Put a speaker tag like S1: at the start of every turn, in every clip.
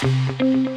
S1: Thank you.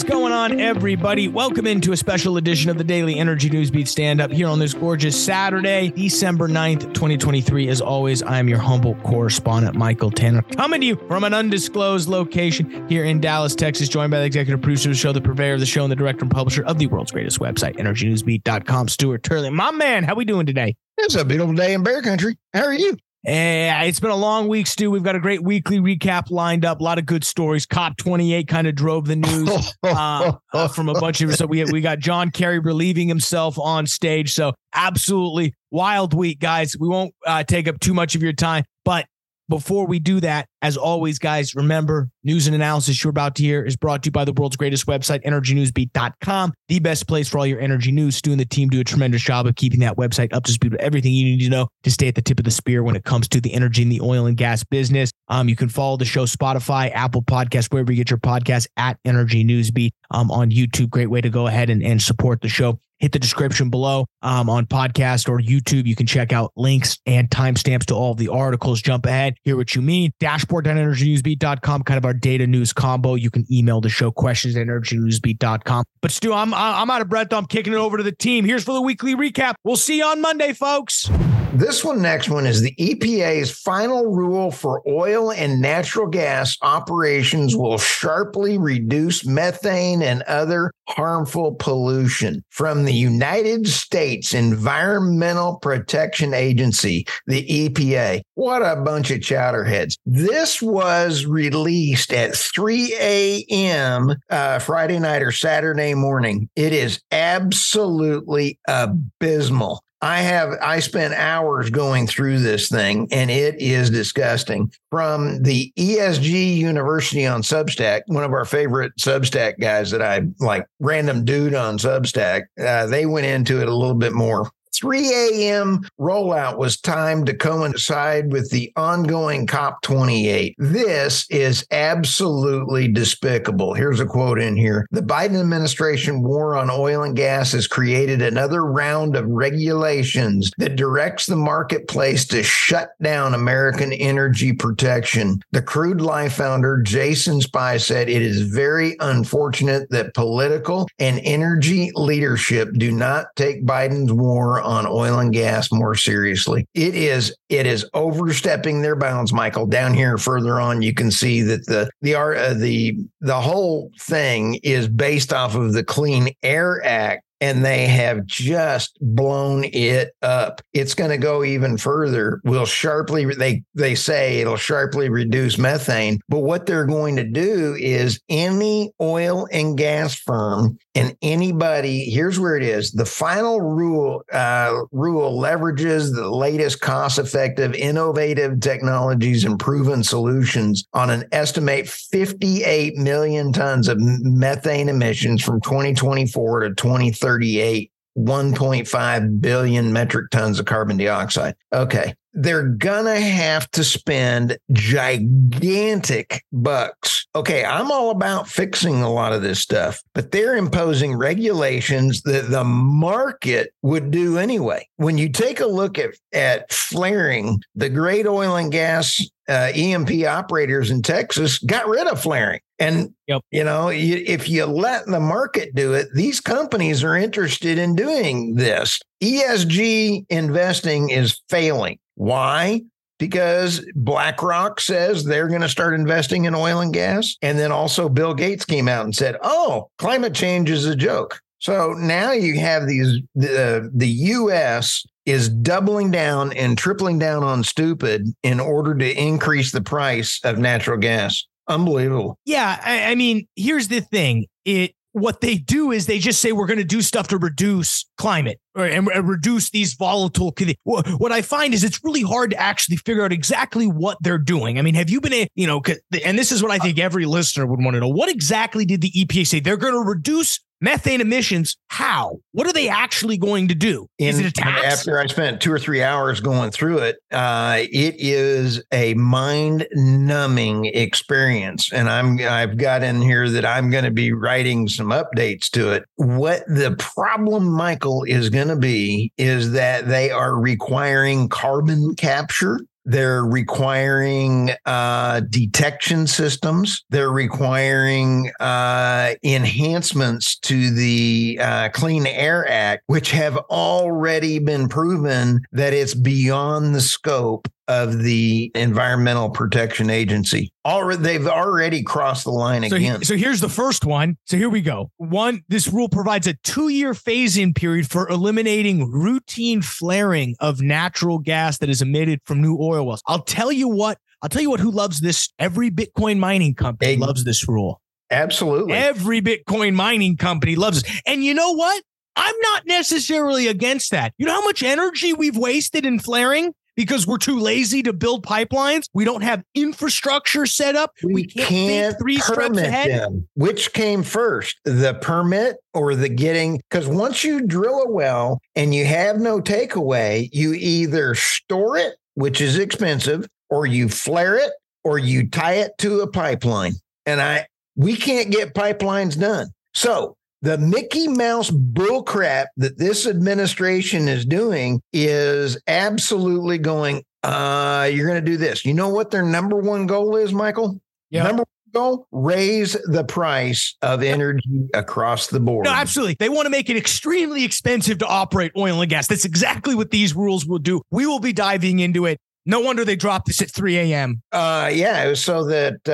S1: Is going on, everybody? Welcome into a special edition of the Daily Energy News Beat Stand Up here on this gorgeous Saturday, December 9th, 2023. As always, I am your humble correspondent, Michael Tanner, coming to you from an undisclosed location here in Dallas, Texas, joined by the executive producer of the show, the purveyor of the show, and the director and publisher of the world's greatest website, EnergyNewsBeat.com, Stuart Turley. My man, how we doing today?
S2: It's a beautiful day in Bear Country. How are you?
S1: Uh, it's been a long week, Stu. We've got a great weekly recap lined up. A lot of good stories. COP 28 kind of drove the news uh, uh, from a bunch of. So we we got John Kerry relieving himself on stage. So absolutely wild week, guys. We won't uh, take up too much of your time, but before we do that, as always, guys, remember news and analysis you're about to hear is brought to you by the world's greatest website, energynewsbeat.com, the best place for all your energy news. Stu and the team do a tremendous job of keeping that website up to speed with everything you need to know to stay at the tip of the spear when it comes to the energy and the oil and gas business. Um, you can follow the show Spotify, Apple Podcast, wherever you get your podcast at Energy Newsbeat um, on YouTube. Great way to go ahead and, and support the show hit the description below um, on podcast or YouTube. You can check out links and timestamps to all of the articles. Jump ahead, hear what you mean. Dashboard.energynewsbeat.com, kind of our data news combo. You can email the show questions at energynewsbeat.com. But Stu, I'm I'm out of breath. I'm kicking it over to the team. Here's for the weekly recap. We'll see you on Monday, folks.
S2: This one, next one, is the EPA's final rule for oil and natural gas operations will sharply reduce methane and other harmful pollution from the United States Environmental Protection Agency, the EPA. What a bunch of chowderheads. This was released at 3 a.m. Uh, Friday night or Saturday morning. It is absolutely abysmal. I have I spent hours going through this thing and it is disgusting. From the ESG University on Substack, one of our favorite Substack guys that I like, random dude on Substack, uh, they went into it a little bit more. 3 a.m. rollout was timed to coincide with the ongoing COP28. This is absolutely despicable. Here's a quote in here The Biden administration war on oil and gas has created another round of regulations that directs the marketplace to shut down American energy protection. The Crude Life founder, Jason Spy, said it is very unfortunate that political and energy leadership do not take Biden's war on oil and gas more seriously. It is it is overstepping their bounds, Michael. Down here further on, you can see that the the uh, the the whole thing is based off of the Clean Air Act and they have just blown it up. It's going to go even further. Will sharply they they say it'll sharply reduce methane, but what they're going to do is any oil and gas firm and anybody here's where it is the final rule uh, rule leverages the latest cost effective innovative technologies and proven solutions on an estimate 58 million tons of methane emissions from 2024 to 2030 38 1.5 billion metric tons of carbon dioxide. Okay. They're gonna have to spend gigantic bucks. Okay, I'm all about fixing a lot of this stuff, but they're imposing regulations that the market would do anyway. When you take a look at, at flaring, the great oil and gas uh, E&P operators in Texas got rid of flaring. And yep. you know, you, if you let the market do it, these companies are interested in doing this. ESG investing is failing. Why? Because BlackRock says they're going to start investing in oil and gas. And then also Bill Gates came out and said, oh, climate change is a joke. So now you have these, the, the US is doubling down and tripling down on stupid in order to increase the price of natural gas. Unbelievable.
S1: Yeah, I, I mean, here's the thing. It what they do is they just say we're going to do stuff to reduce climate or, and, and, reduce these volatile. What I find is it's really hard to actually figure out exactly what they're doing. I mean, have you been, a, you know, and this is what I think every listener would want to know. What exactly did the EPA say? They're going to reduce methane emissions. How? What are they actually going to do? Is
S2: In-
S1: it a tax?
S2: After I spent two or three hours going through it, uh, it is a mind numbing experience. And I'm I've got in here that I'm going to be writing some updates to it. What the problem, Michael, is going to be is that they are requiring carbon capture. They're requiring uh, detection systems. They're requiring uh, enhancements to the uh, Clean Air Act, which have already been proven that it's beyond the scope of the Environmental Protection Agency. Already, they've already crossed the line
S1: So, he-
S2: again.
S1: so here's the first one. So here we go. One, this rule provides a two year phase in period for eliminating routine flaring of natural gas that is emitted from new oil wells. I'll tell you what, I'll tell you what, who loves this? Every Bitcoin mining company loves this rule.
S2: Absolutely.
S1: Every Bitcoin mining company loves it. And you know what? I'm not necessarily against that. You know how much energy we've wasted in flaring? Because we're too lazy to build pipelines. We don't have infrastructure set up.
S2: we
S1: can't
S2: can't
S1: three steps
S2: permit
S1: ahead.
S2: them. Which came first, the permit or the getting? Because once you drill a well and you have no takeaway, you either store it, which is expensive, or you flare it, or you tie it to a pipeline. And I, we can't get pipelines done. So the Mickey Mouse bullcrap that this administration is doing is absolutely going. Uh, you're going to do this. You know what their number one goal is, Michael?
S1: Yeah.
S2: Number one goal: raise the price of energy across the board.
S1: No, absolutely. They want to make it extremely expensive to operate oil and gas. That's exactly what these rules will do. We will be diving into it. No wonder they dropped this at 3 a.m.
S2: Uh, yeah, it was so that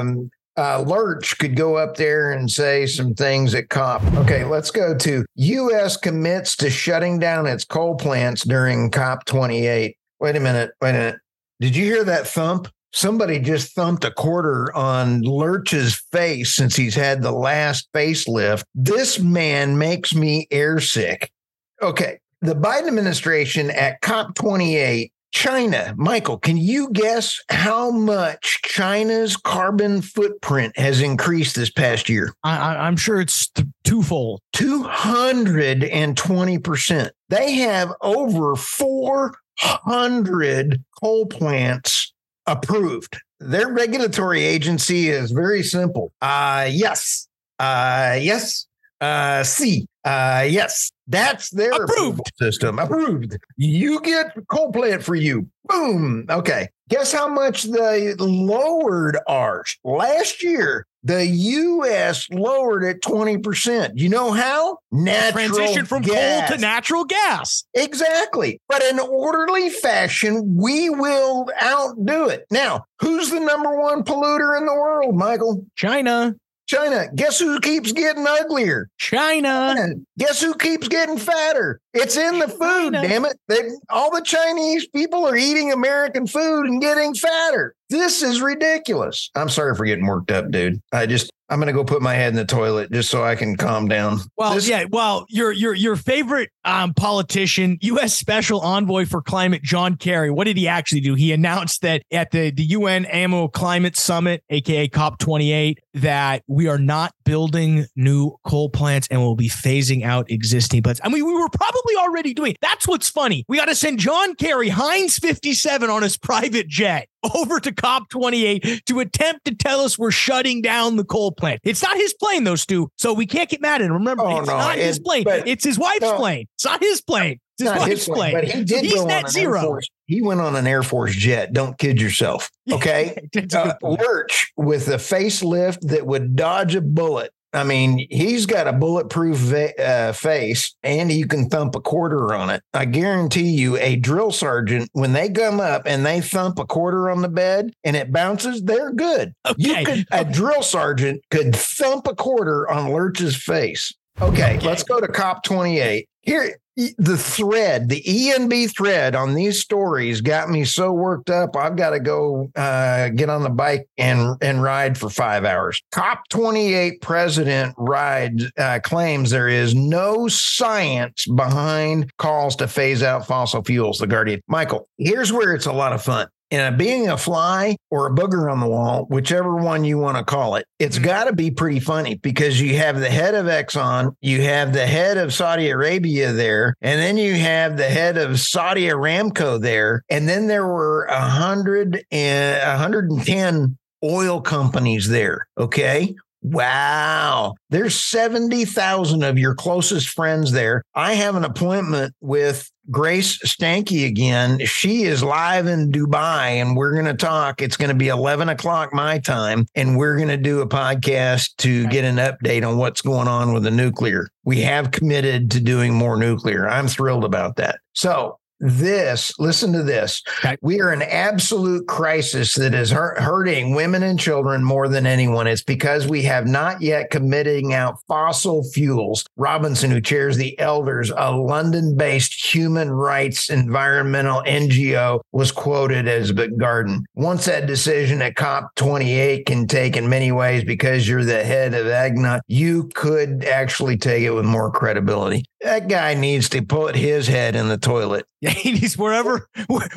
S2: um, uh, Lurch could go up there and say some things at COP. Okay, let's go to U.S. commits to shutting down its coal plants during COP 28. Wait a minute. Wait a minute. Did you hear that thump? Somebody just thumped a quarter on Lurch's face since he's had the last facelift. This man makes me airsick. Okay. The Biden administration at COP 28 China, Michael, can you guess how much China's carbon footprint has increased this past year?
S1: I, I'm sure it's th- twofold.
S2: 220%. They have over 400 coal plants approved. Their regulatory agency is very simple. Uh, yes. Uh, yes. Uh, C. Uh, yes. That's their
S1: Approved.
S2: system. Approved. You get coal plant for you. Boom. Okay. Guess how much they lowered ours last year? The U.S. lowered it twenty percent. You know how? Natural
S1: Transition from
S2: gas.
S1: coal to natural gas.
S2: Exactly. But in orderly fashion, we will outdo it. Now, who's the number one polluter in the world, Michael?
S1: China.
S2: China. Guess who keeps getting uglier?
S1: China.
S2: Guess who keeps getting fatter? It's in the food, damn it. They, all the Chinese people are eating American food and getting fatter. This is ridiculous. I'm sorry for getting worked up, dude. I just, I'm going to go put my head in the toilet just so I can calm down.
S1: Well,
S2: This-
S1: yeah. Well, your your your favorite um, politician, U.S. Special Envoy for Climate, John Kerry. What did he actually do? He announced that at the the UN Annual Climate Summit, aka COP 28, that we are not building new coal plants and we'll be phasing out existing plants. I mean, we were probably already doing. That's what's funny. We got to send John Kerry Heinz 57 on his private jet over to COP 28 to attempt to tell us we're shutting down the coal plant. It's not his plane, though, Stu. So we can't get mad at him. Remember,
S2: Oh,
S1: it's
S2: no,
S1: not his plane. It's his wife's
S2: no.
S1: plane. It's not his plane. It's
S2: not his plane, but he did
S1: he's
S2: go on
S1: net
S2: an Air
S1: zero.
S2: Force. He went on an Air Force jet. Don't kid yourself. Okay.
S1: That's a good
S2: uh. Lurch with a facelift that would dodge a bullet. I mean, he's got a bulletproof va- uh, face and you can thump a quarter on it. I guarantee you, a drill sergeant, when they come up and they thump a quarter on the bed and it bounces, they're good. You
S1: Okay.
S2: could, a drill sergeant could thump a quarter on Lurch's face. Okay,
S1: Okay.
S2: let's go to COP 28. Here, the thread, the ENB thread on these stories got me so worked up. I've got to go uh, get on the bike and and ride for five hours. COP 28 president ride uh, claims there is no science behind calls to phase out fossil fuels. The Guardian. Michael, here's where it's a lot of fun. And being a fly or a booger on the wall, whichever one you want to call it, it's mm-hmm. got to be pretty funny because you have the head of Exxon, you have the head of Saudi Arabia there, and then you have the head of Saudi Aramco there, and then there were a hundred and 110 oil companies there. Okay. Wow. There's 70,000 of your closest friends there. I have an appointment with Grace Stanke again. She is live in Dubai and we're going to talk. It's going to be 11 o'clock my time. And we're going to do a podcast to get an update on what's going on with the nuclear. We have committed to doing more nuclear. I'm thrilled about that. So this, listen to this. Okay. We are in absolute crisis that is hurting women and children more than anyone. It's because we have not yet committing out fossil fuels. Robinson, who chairs the Elders, a London based human rights environmental NGO, was quoted as but Garden. Once that decision at COP28 can take in many ways because you're the head of ADNOC, you could actually take it with more credibility. That guy needs to put his head in the toilet.
S1: Yeah, he's wherever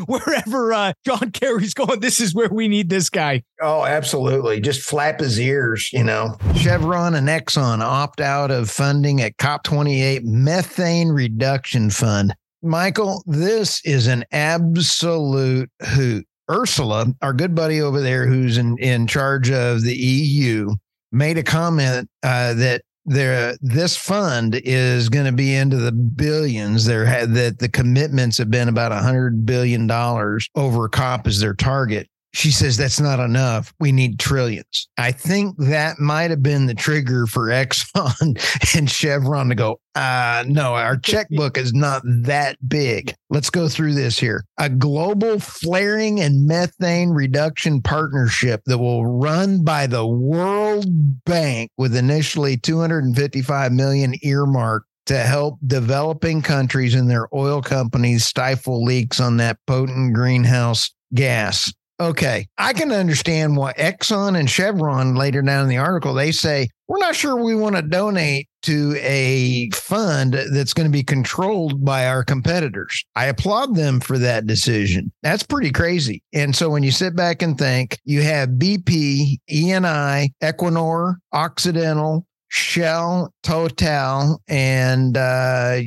S1: wherever uh, John Kerry's going. This is where we need this guy.
S2: Oh, absolutely. Just flap his ears, you know. Chevron and Exxon opt out of funding at COP28 methane reduction fund. Michael, this is an absolute hoot. Ursula, our good buddy over there who's in, in charge of the EU, made a comment uh, that there this fund is going to be into the billions. There had that the commitments have been about a hundred billion dollars over cop as their target she says that's not enough. We need trillions. I think that might have been the trigger for Exxon and Chevron to go, uh, no, our checkbook is not that big. Let's go through this here. A global flaring and methane reduction partnership that will run by the World Bank with initially 255 million earmarked to help developing countries and their oil companies stifle leaks on that potent greenhouse gas. Okay, I can understand why Exxon and Chevron later down in the article they say we're not sure we want to donate to a fund that's going to be controlled by our competitors. I applaud them for that decision. That's pretty crazy. And so when you sit back and think, you have BP, ENI, Equinor, Occidental, Shell, Total, and uh,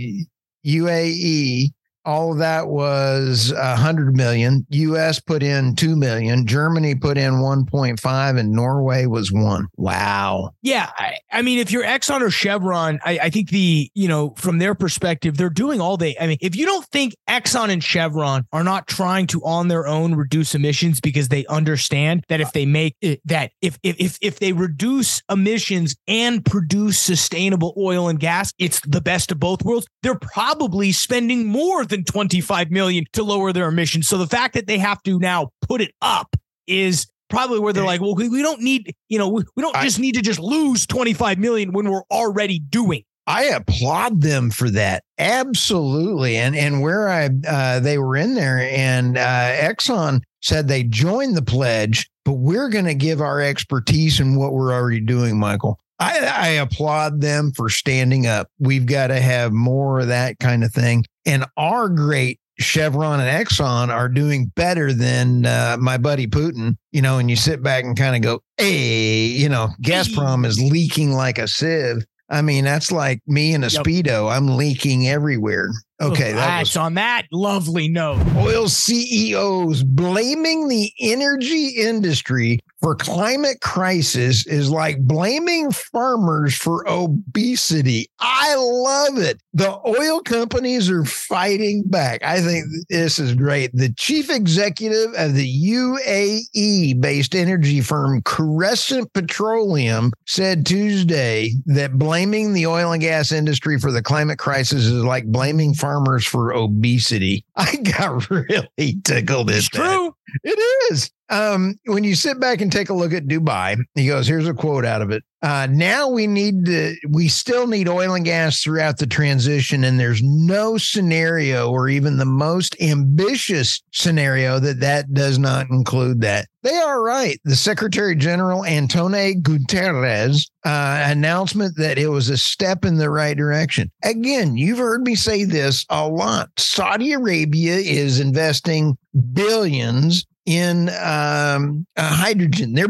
S2: UAE all of that was a hundred million. US put in two million. Germany put in 1.5 and Norway was one. Wow.
S1: Yeah. I, I mean, if you're Exxon or Chevron, I, I, think the, you know, from their perspective, they're doing all they, I mean, if you don't think Exxon and Chevron are not trying to on their own reduce emissions because they understand that if they make it, that if, if, if, if they reduce emissions and produce sustainable oil and gas, it's the best of both worlds. They're probably spending more than than 25 million to lower their emissions. So the fact that they have to now put it up is probably where they're like, well, we don't need, you know, we, don't just need to just lose 25 million when we're already doing.
S2: I applaud them for that. Absolutely. And and where I uh, they were in there and uh, Exxon said they joined the pledge, but we're going to give our expertise in what we're already doing, Michael. I, I applaud them for standing up. We've got to have more of that kind of thing. And our great Chevron and Exxon are doing better than uh, my buddy Putin, you know, and you sit back and kind of go, hey, you know, Gazprom is leaking like a sieve. I mean, that's like me in a yep. Speedo. I'm leaking everywhere. Okay.
S1: That was, on that lovely note.
S2: Oil CEOs blaming the energy industry for climate crisis is like blaming farmers for obesity. I love it. The oil companies are fighting back. I think this is great. The chief executive of the UAE based energy firm Crescent Petroleum said Tuesday that blaming the oil and gas industry for the climate crisis is like blaming farmers for obesity. I got really tickled. At that.
S1: it's true.
S2: It is. Um, when you sit back and take a look at Dubai, he goes, here's a quote out of it. Uh, now we need to, we still need oil and gas throughout the transition. And there's no scenario or even the most ambitious scenario that that does not include that. They are right. The Secretary General Antonio Guterres uh, announcement that it was a step in the right direction. Again, you've heard me say this a lot. Saudi Arabia is investing billions in um, uh, hydrogen. They're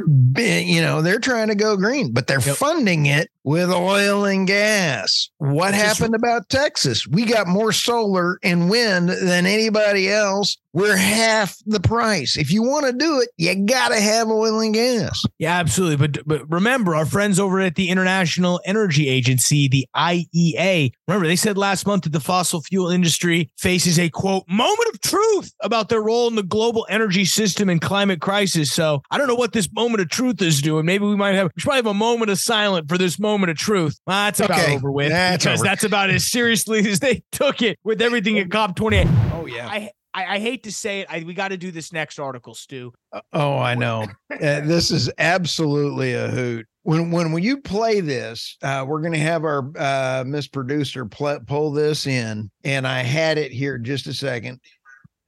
S2: you know they're trying to go green, but they're yep. funding it with oil and gas. What happened about Texas? We got more solar and wind than anybody else. We're half the price. If you want to do it, you got to have oil and gas.
S1: Yeah, absolutely. But but remember, our friends over at the International Energy Agency, the IEA, remember they said last month that the fossil fuel industry faces a quote moment of truth about their role in the global energy system and climate crisis. So I don't know what this moment of truth is doing. Maybe we might have we should probably have a moment of silence for this moment moment of truth. Well, that's about okay. over with that's because over. that's about as seriously as they took it with everything at COP 28.
S2: Oh yeah.
S1: I, I, I hate to say it. I, we got to do this next article, Stu.
S2: Uh, oh, I know. uh, this is absolutely a hoot. When when when you play this, uh, we're going to have our uh, Miss Producer pl- pull this in, and I had it here just a second.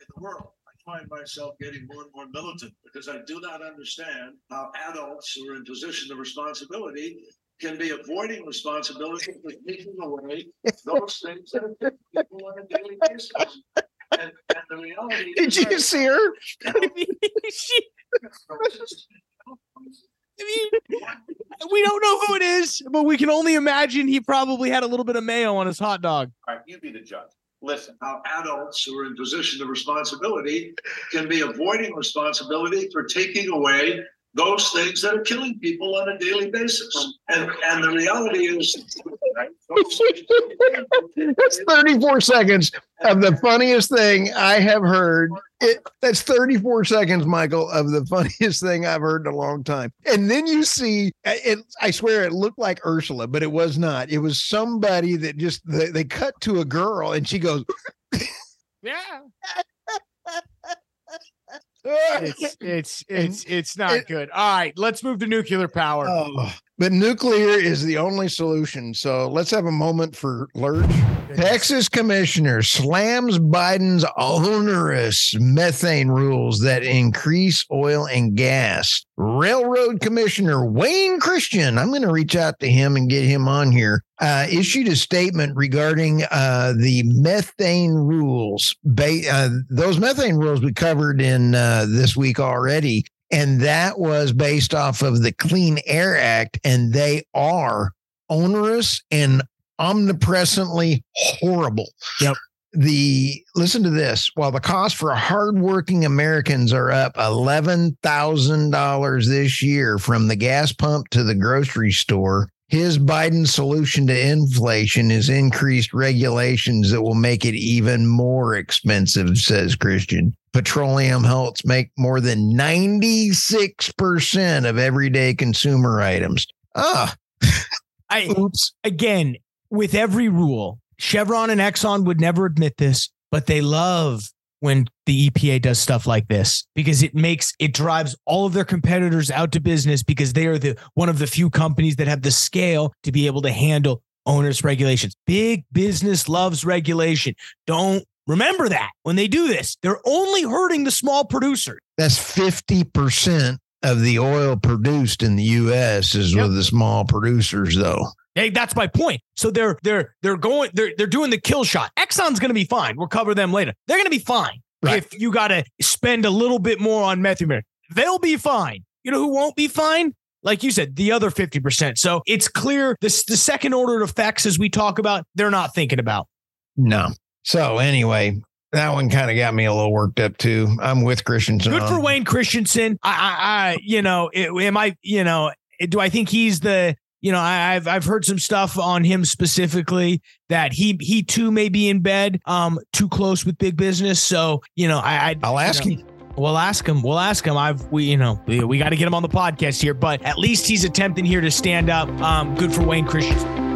S3: In the world I find myself getting more and more militant because I do not understand how adults who are in position of responsibility can be avoiding responsibility for taking away those things that people on a daily basis. And, and the reality
S2: Did you
S3: that,
S2: see her?
S1: she, I mean, we don't know who it is, but we can only imagine he probably had a little bit of mayo on his hot dog.
S3: All right, you be the judge. Listen, how adults who are in position of responsibility can be avoiding responsibility for taking away those things that are killing people on a daily basis. And and the reality is
S2: that's 34 seconds of the funniest thing I have heard. It, that's 34 seconds, Michael, of the funniest thing I've heard in a long time. And then you see uh, it, I swear it looked like Ursula, but it was not. It was somebody that just they, they cut to a girl and she goes,
S1: Yeah it's it's it's it's not it, good. All right, let's move to nuclear power.
S2: Oh, but nuclear is the only solution. So let's have a moment for Lurch. Texas commissioner slams Biden's onerous methane rules that increase oil and gas. Railroad Commissioner Wayne Christian, I'm going to reach out to him and get him on here, uh, issued a statement regarding uh, the methane rules. Ba- uh, those methane rules we covered in uh, this week already. And that was based off of the Clean Air Act, and they are onerous and omnipresently horrible.
S1: Yep.
S2: The listen to this. While the cost for hardworking Americans are up eleven thousand dollars this year from the gas pump to the grocery store, his Biden solution to inflation is increased regulations that will make it even more expensive, says Christian. Petroleum helps make more than 96% of everyday consumer items. Ah.
S1: I oops. Again, with every rule, Chevron and Exxon would never admit this, but they love when the EPA does stuff like this because it makes it drives all of their competitors out to business because they are the one of the few companies that have the scale to be able to handle onerous regulations. Big business loves regulation. Don't remember that when they do this, they're only hurting the small producer.
S2: That's 50% of the oil produced in the US is yep. with the small producers though.
S1: Hey, that's my point. So they're they're they're going they're they're doing the kill shot. Exxon's going to be fine. We'll cover them later. They're going to be fine right. if you got to spend a little bit more on methane. They'll be fine. You know who won't be fine? Like you said, the other 50%. So it's clear this the second order effects as we talk about, they're not thinking about.
S2: No. So anyway, that one kind of got me a little worked up too. I'm with Christensen.
S1: Good for Wayne Christensen. I, I, I you know, it, am I, you know, do I think he's the you know, I, have I've heard some stuff on him specifically that he he too may be in bed, um, too close with big business. So you know, I,
S2: I will ask
S1: know,
S2: him.
S1: We'll ask him. We'll ask him. I've we you know we, we got to get him on the podcast here, but at least he's attempting here to stand up. Um, good for Wayne Christian.